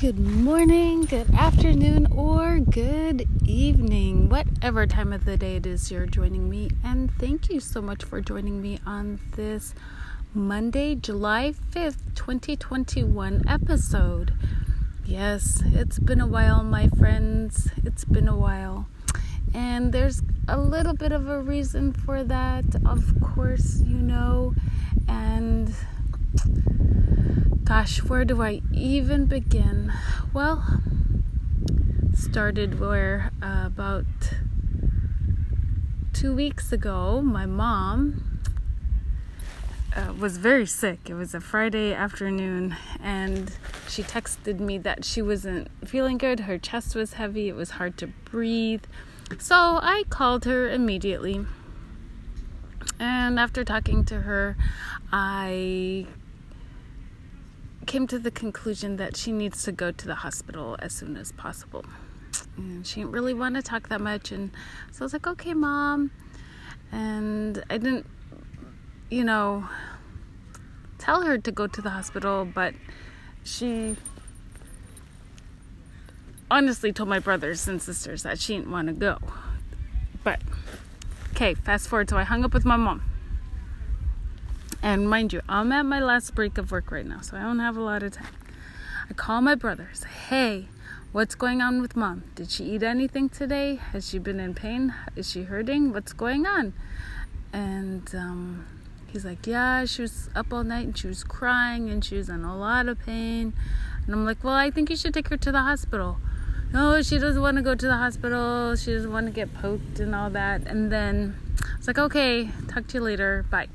Good morning, good afternoon, or good evening, whatever time of the day it is you're joining me. And thank you so much for joining me on this Monday, July 5th, 2021 episode. Yes, it's been a while, my friends. It's been a while. And there's a little bit of a reason for that, of course, you know. And gosh, where do I even begin? Well, started where uh, about two weeks ago, my mom uh, was very sick. It was a Friday afternoon, and she texted me that she wasn't feeling good. Her chest was heavy, it was hard to breathe. So I called her immediately. And after talking to her, I came to the conclusion that she needs to go to the hospital as soon as possible. And she didn't really want to talk that much. And so I was like, okay, mom. And I didn't, you know, tell her to go to the hospital, but she honestly told my brothers and sisters that she didn't want to go. But, okay, fast forward. So I hung up with my mom. And mind you, I'm at my last break of work right now, so I don't have a lot of time. I call my brother, say, hey, what's going on with mom? Did she eat anything today? Has she been in pain? Is she hurting? What's going on? And um, he's like, yeah, she was up all night and she was crying and she was in a lot of pain. And I'm like, well, I think you should take her to the hospital. No, she doesn't want to go to the hospital. She doesn't want to get poked and all that. And then it's like, okay, talk to you later. Bye.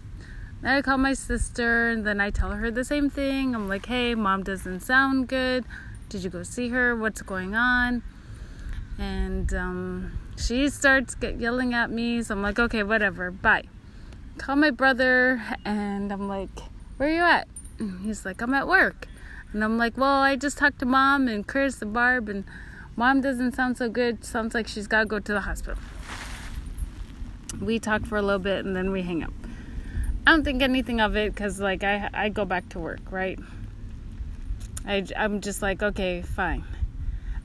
Then I call my sister and then I tell her the same thing. I'm like, hey, mom doesn't sound good. Did you go see her? What's going on? And um, she starts get yelling at me. So I'm like, okay, whatever. Bye. Call my brother and I'm like, where are you at? And he's like, I'm at work. And I'm like, well, I just talked to mom and Chris and Barb and mom doesn't sound so good. Sounds like she's got to go to the hospital. We talk for a little bit and then we hang up. I don't think anything of it because like I I go back to work, right? I I'm just like okay, fine.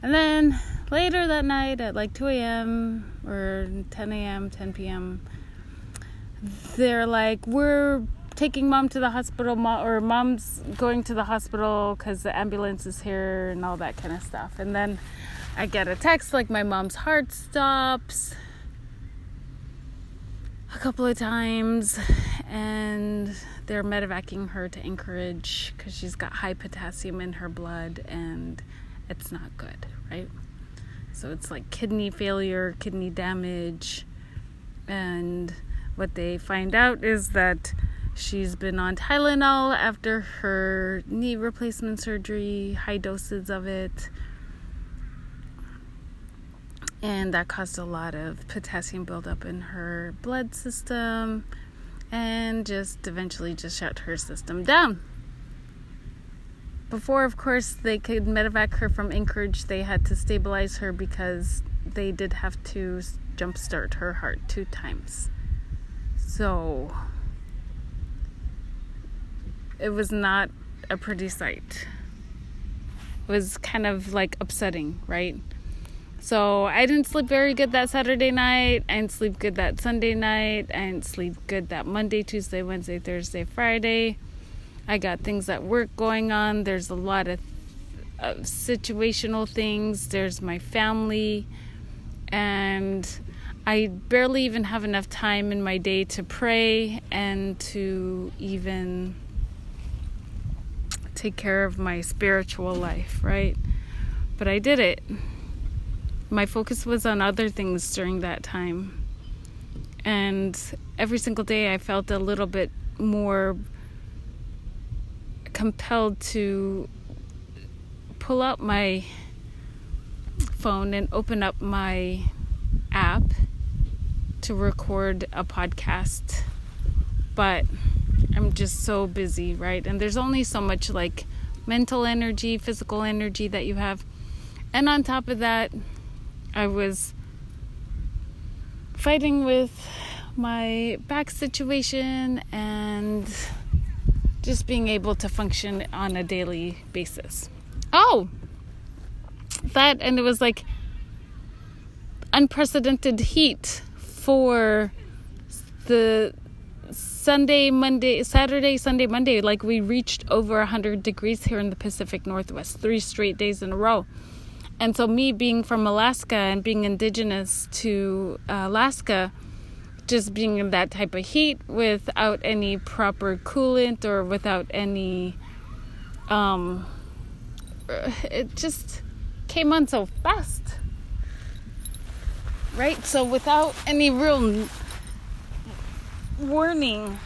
And then later that night at like 2 a.m. or 10 a.m., 10 p.m., they're like, we're taking mom to the hospital, mom, or mom's going to the hospital because the ambulance is here and all that kind of stuff. And then I get a text like my mom's heart stops a couple of times and they're medevacing her to Anchorage because she's got high potassium in her blood and it's not good, right? So it's like kidney failure, kidney damage, and what they find out is that she's been on Tylenol after her knee replacement surgery, high doses of it and that caused a lot of potassium buildup in her blood system and just eventually just shut her system down. Before, of course, they could medevac her from Anchorage, they had to stabilize her because they did have to jumpstart her heart two times. So, it was not a pretty sight. It was kind of like upsetting, right? So I didn't sleep very good that Saturday night. I didn't sleep good that Sunday night. I didn't sleep good that Monday, Tuesday, Wednesday, Thursday, Friday. I got things at work going on. There's a lot of, of situational things. There's my family. And I barely even have enough time in my day to pray and to even take care of my spiritual life, right? But I did it my focus was on other things during that time. And every single day I felt a little bit more compelled to pull out my phone and open up my app to record a podcast. But I'm just so busy, right? And there's only so much like mental energy, physical energy that you have. And on top of that, I was fighting with my back situation and just being able to function on a daily basis. Oh, that and it was like unprecedented heat for the Sunday, Monday, Saturday, Sunday, Monday. Like we reached over 100 degrees here in the Pacific Northwest, three straight days in a row. And so, me being from Alaska and being indigenous to uh, Alaska, just being in that type of heat without any proper coolant or without any, um, it just came on so fast. Right? So, without any real warning,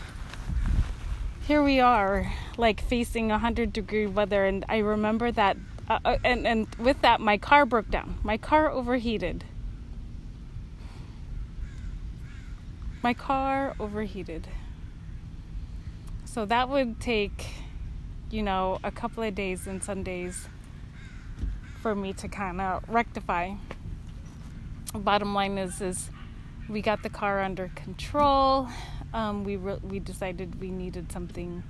here we are, like facing 100 degree weather. And I remember that uh, uh, and and with that my car broke down. My car overheated. My car overheated. So that would take you know a couple of days and sundays for me to kind of rectify. Bottom line is is we got the car under control. Um, we re- we decided we needed something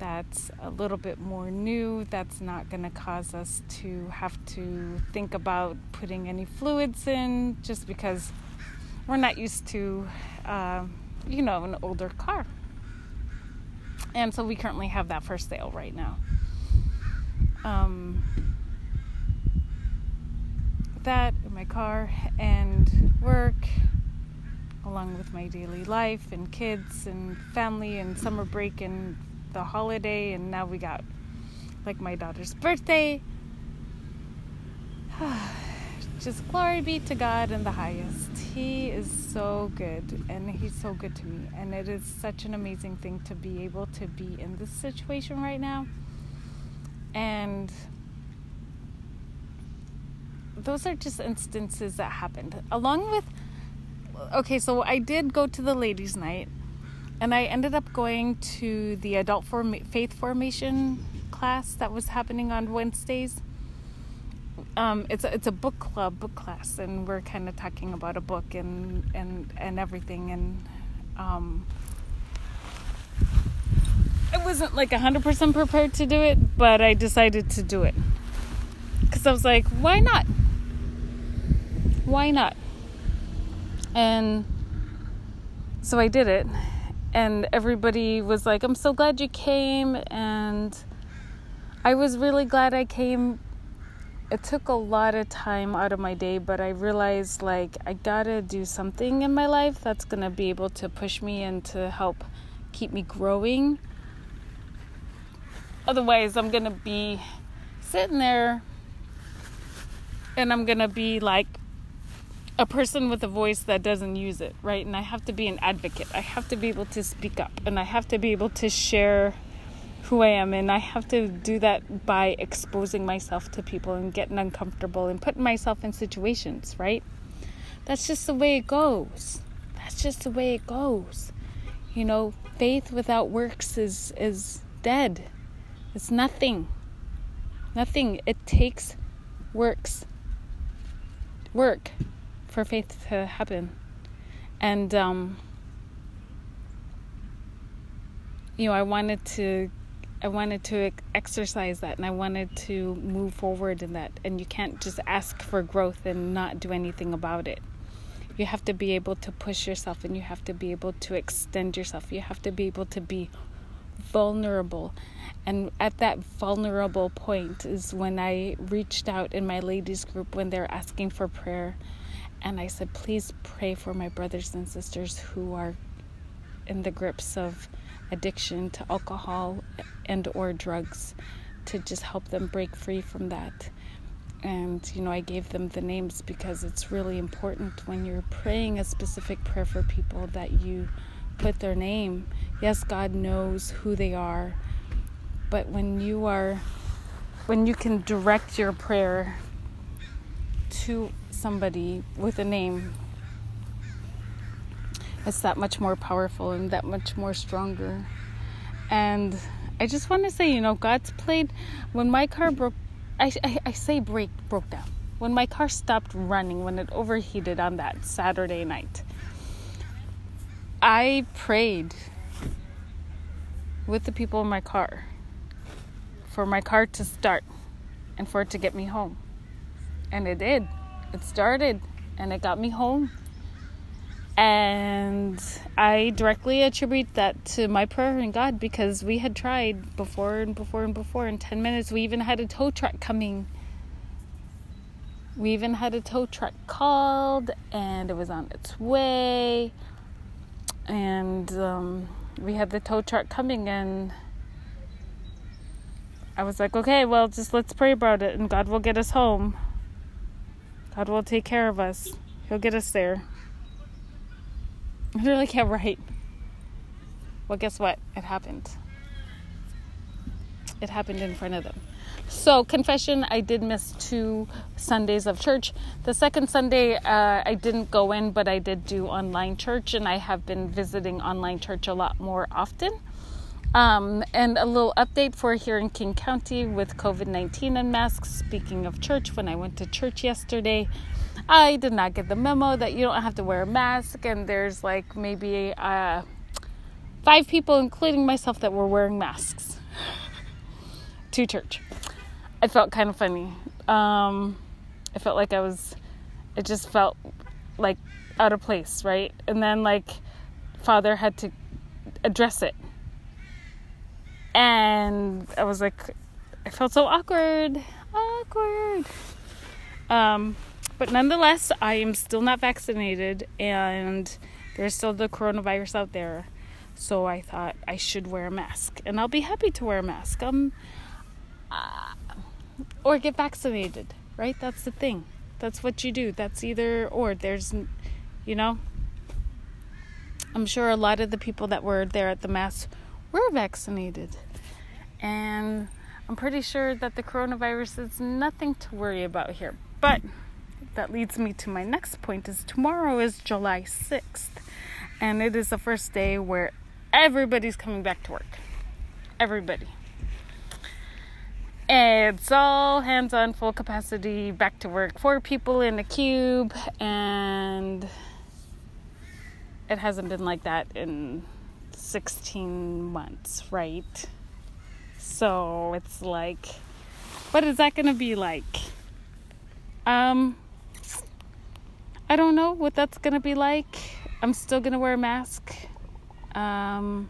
that's a little bit more new, that's not going to cause us to have to think about putting any fluids in just because we're not used to, uh, you know, an older car. And so we currently have that for sale right now. Um, that in my car and work along with my daily life and kids and family and summer break and the holiday, and now we got like my daughter's birthday. Just glory be to God in the highest. He is so good, and He's so good to me. And it is such an amazing thing to be able to be in this situation right now. And those are just instances that happened. Along with, okay, so I did go to the ladies' night and I ended up going to the adult form- faith formation class that was happening on Wednesdays. Um, it's a, it's a book club book class, and we're kind of talking about a book and and and everything. And um, I wasn't like hundred percent prepared to do it, but I decided to do it because I was like, why not? Why not? And so I did it and everybody was like, I'm so glad you came. And I was really glad I came. It took a lot of time out of my day, but I realized like I gotta do something in my life that's gonna be able to push me and to help keep me growing. Otherwise, I'm gonna be sitting there and I'm gonna be like a person with a voice that doesn't use it, right? And I have to be an advocate. I have to be able to speak up and I have to be able to share who I am. And I have to do that by exposing myself to people and getting uncomfortable and putting myself in situations, right? That's just the way it goes. That's just the way it goes. You know, faith without works is is dead. It's nothing. Nothing. It takes works. Work for faith to happen. And, um, you know, I wanted to. I wanted to exercise that and I wanted to move forward in that. And you can't just ask for growth and not do anything about it. You have to be able to push yourself and you have to be able to extend yourself. You have to be able to be vulnerable. And at that vulnerable point is when I reached out in my ladies group when they're asking for prayer and I said, please pray for my brothers and sisters who are in the grips of addiction to alcohol and or drugs to just help them break free from that. And you know, I gave them the names because it's really important when you're praying a specific prayer for people that you put their name. Yes, God knows who they are, but when you are when you can direct your prayer to somebody with a name, it's that much more powerful and that much more stronger. And I just want to say, you know, God's played when my car broke. I, I, I say break broke down when my car stopped running when it overheated on that Saturday night. I prayed with the people in my car for my car to start and for it to get me home. And it did. It started and it got me home. And I directly attribute that to my prayer and God because we had tried before and before and before. In 10 minutes, we even had a tow truck coming. We even had a tow truck called and it was on its way. And um, we had the tow truck coming and I was like, okay, well, just let's pray about it and God will get us home. God will take care of us. He'll get us there. And they're like, yeah, right. Well, guess what? It happened. It happened in front of them. So, confession, I did miss two Sundays of church. The second Sunday, uh, I didn't go in, but I did do online church, and I have been visiting online church a lot more often. Um, and a little update for here in King County with COVID 19 and masks. Speaking of church, when I went to church yesterday, I did not get the memo that you don't have to wear a mask, and there's like maybe uh, five people, including myself, that were wearing masks to church. I felt kind of funny. Um, I felt like I was, it just felt like out of place, right? And then, like, Father had to address it and I was like, I felt so awkward, awkward. Um, but nonetheless, I am still not vaccinated, and there's still the coronavirus out there. So I thought I should wear a mask, and I'll be happy to wear a mask. Um, uh, or get vaccinated, right? That's the thing. That's what you do. That's either or. There's, you know. I'm sure a lot of the people that were there at the mass we're vaccinated. And I'm pretty sure that the coronavirus is nothing to worry about here. But that leads me to my next point is tomorrow is July 6th and it is the first day where everybody's coming back to work. Everybody. It's all hands on full capacity back to work. Four people in a cube and it hasn't been like that in 16 months, right? So it's like, what is that going to be like? Um, I don't know what that's going to be like. I'm still going to wear a mask. Um,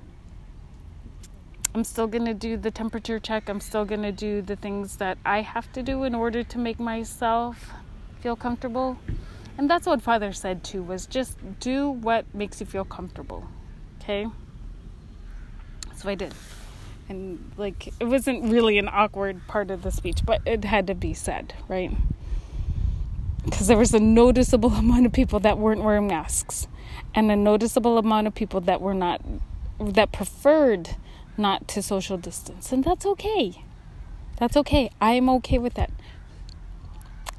I'm still going to do the temperature check. I'm still going to do the things that I have to do in order to make myself feel comfortable. And that's what Father said too was just do what makes you feel comfortable. Okay? So I did. And like it wasn't really an awkward part of the speech, but it had to be said, right? Because there was a noticeable amount of people that weren't wearing masks and a noticeable amount of people that were not that preferred not to social distance. And that's okay. That's okay. I'm okay with that.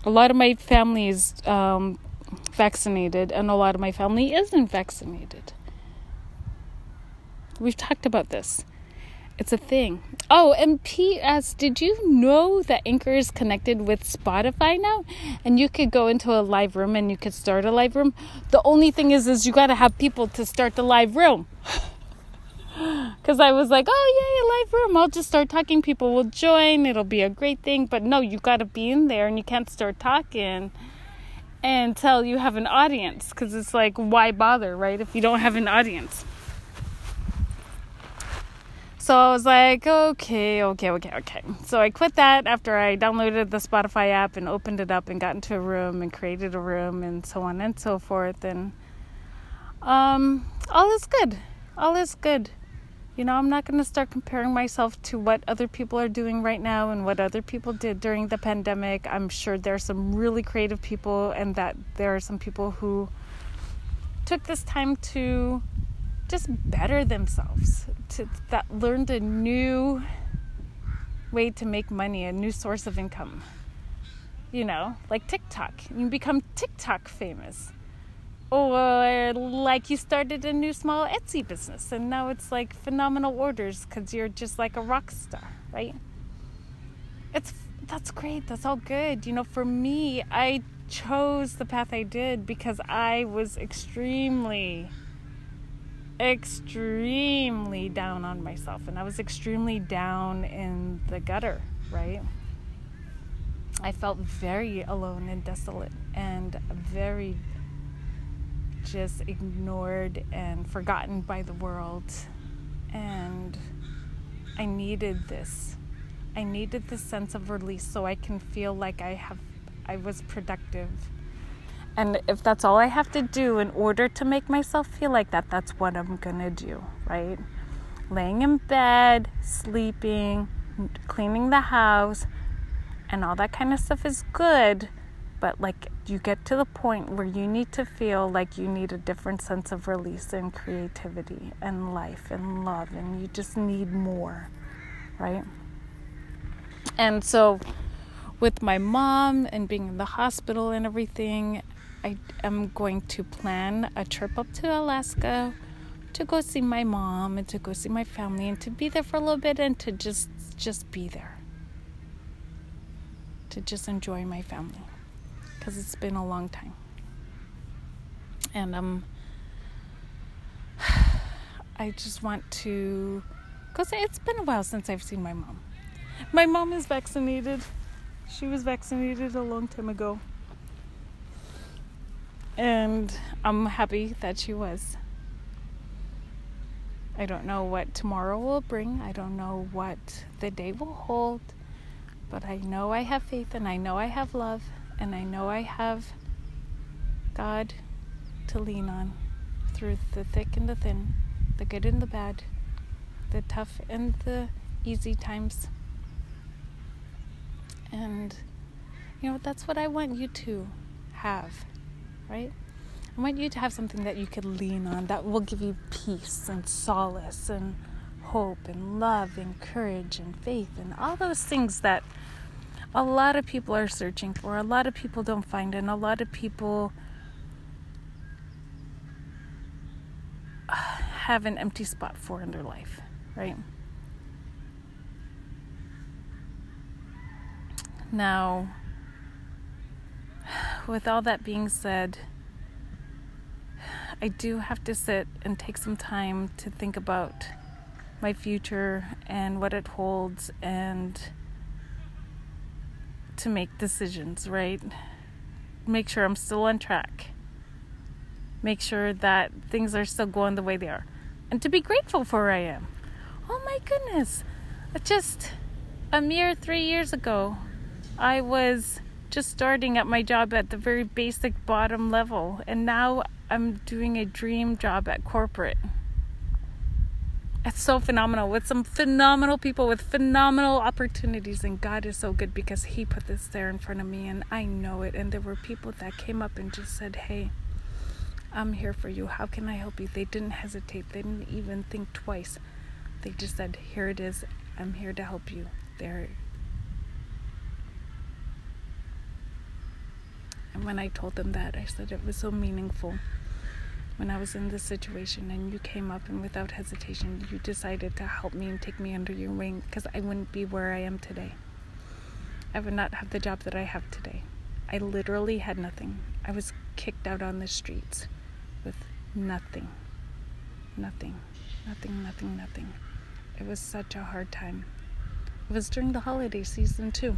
A lot of my family is um, vaccinated, and a lot of my family isn't vaccinated. We've talked about this. It's a thing. Oh, and P.S. Did you know that Anchor is connected with Spotify now? And you could go into a live room and you could start a live room. The only thing is, is you got to have people to start the live room. Because I was like, oh, yeah, live room. I'll just start talking. People will join. It'll be a great thing. But no, you got to be in there and you can't start talking until you have an audience. Because it's like, why bother, right? If you don't have an audience. So I was like, okay, okay, okay, okay. So I quit that after I downloaded the Spotify app and opened it up and got into a room and created a room and so on and so forth. And um, all is good. All is good. You know, I'm not going to start comparing myself to what other people are doing right now and what other people did during the pandemic. I'm sure there are some really creative people and that there are some people who took this time to just better themselves, to that learned a new way to make money, a new source of income. You know, like TikTok. You become TikTok famous. Or like you started a new small Etsy business and now it's like phenomenal orders because you're just like a rock star, right? It's that's great. That's all good. You know, for me, I chose the path I did because I was extremely extremely down on myself and I was extremely down in the gutter, right? I felt very alone and desolate and very just ignored and forgotten by the world. And I needed this. I needed this sense of release so I can feel like I have I was productive. And if that's all I have to do in order to make myself feel like that, that's what I'm to do, right? Laying in bed, sleeping, cleaning the house, and all that kind of stuff is good but like you get to the point where you need to feel like you need a different sense of release and creativity and life and love and you just need more right and so with my mom and being in the hospital and everything i am going to plan a trip up to alaska to go see my mom and to go see my family and to be there for a little bit and to just just be there to just enjoy my family because it's been a long time. And um, I just want to, because it's been a while since I've seen my mom. My mom is vaccinated. She was vaccinated a long time ago. And I'm happy that she was. I don't know what tomorrow will bring. I don't know what the day will hold. But I know I have faith and I know I have love and I know I have God to lean on through the thick and the thin, the good and the bad, the tough and the easy times. And, you know, that's what I want you to have, right? I want you to have something that you can lean on that will give you peace and solace and hope and love and courage and faith and all those things that a lot of people are searching for. A lot of people don't find. And a lot of people have an empty spot for in their life, right? Now, with all that being said, I do have to sit and take some time to think about my future and what it holds and to make decisions, right? Make sure I'm still on track. Make sure that things are still going the way they are. And to be grateful for where I am. Oh my goodness. Just a mere three years ago, I was just starting at my job at the very basic bottom level. And now I'm doing a dream job at corporate. It's so phenomenal with some phenomenal people with phenomenal opportunities. And God is so good because He put this there in front of me and I know it. And there were people that came up and just said, Hey, I'm here for you. How can I help you? They didn't hesitate, they didn't even think twice. They just said, Here it is. I'm here to help you. There. And when I told them that, I said it was so meaningful when I was in this situation and you came up and without hesitation you decided to help me and take me under your wing because I wouldn't be where I am today. I would not have the job that I have today. I literally had nothing. I was kicked out on the streets with nothing. Nothing. Nothing, nothing, nothing. It was such a hard time. It was during the holiday season too.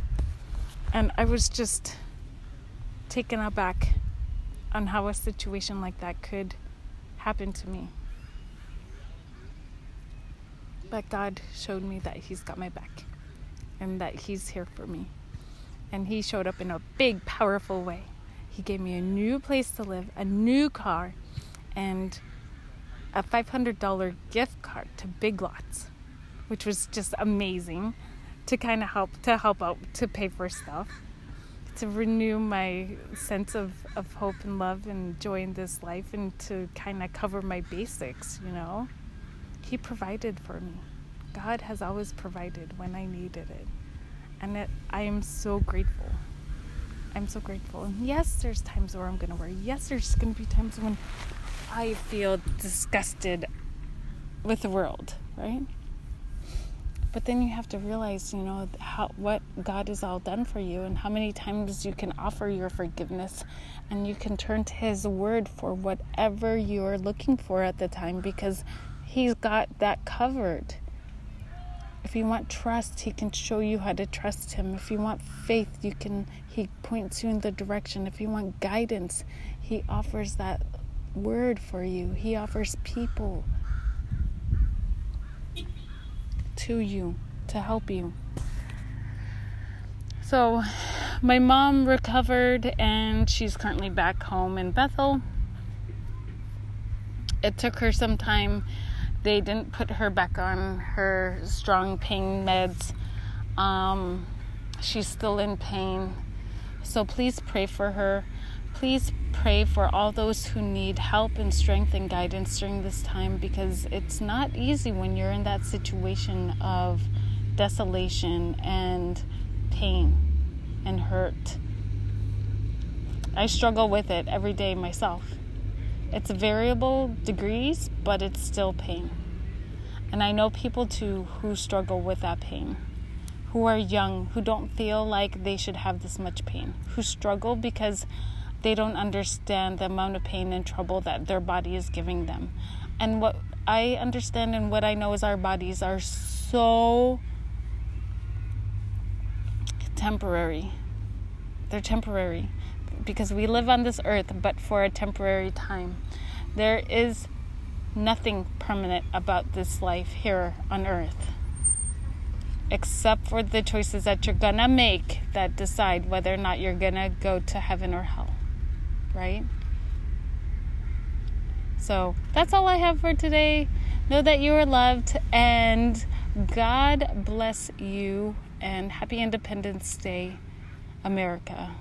And I was just taken aback on how a situation like that could happen to me. But God showed me that He's got my back and that He's here for me. And He showed up in a big, powerful way. He gave me a new place to live, a new car, and a $500 gift card to Big Lots, which was just amazing to kind of help to help out to pay for stuff to renew my sense of, of hope and love and joy in this life and to kind of cover my basics, you know. He provided for me. God has always provided when I needed it. And it, I am so grateful. I'm so grateful. And yes, there's times where I'm going to worry. Yes, there's going to be times when I feel disgusted with the world, right? But then you have to realize, you know, how what God has all done for you and how many times you can offer your forgiveness and you can turn to his word for whatever you're looking for at the time because he's got that covered. If you want trust, he can show you how to trust him. If you want faith, you can he points you in the direction. If you want guidance, he offers that word for you. He offers people to you to help you. So, my mom recovered and she's currently back home in Bethel. It took her some time they didn't put her back on her strong pain meds. Um, she's still in pain. So please pray for her. Please pray for all those who need help and strength and guidance during this time because it's not easy when you're in that situation of desolation and pain and hurt. I struggle with it every day myself. It's variable degrees, but it's still pain. And I know people too who struggle with that pain, who are young, who don't feel like they should have this much pain, who struggle because they don't understand the amount of pain and trouble that their body is giving them. And what I understand and what I know is our bodies are so temporary. They're temporary because we live on this earth but for a temporary time. There is nothing permanent about this life here on earth except for the choices that you're gonna make that decide whether or not you're gonna go to heaven or hell, right? So that's all I have for today. Know that you are loved and God bless you and happy Independence Day, America.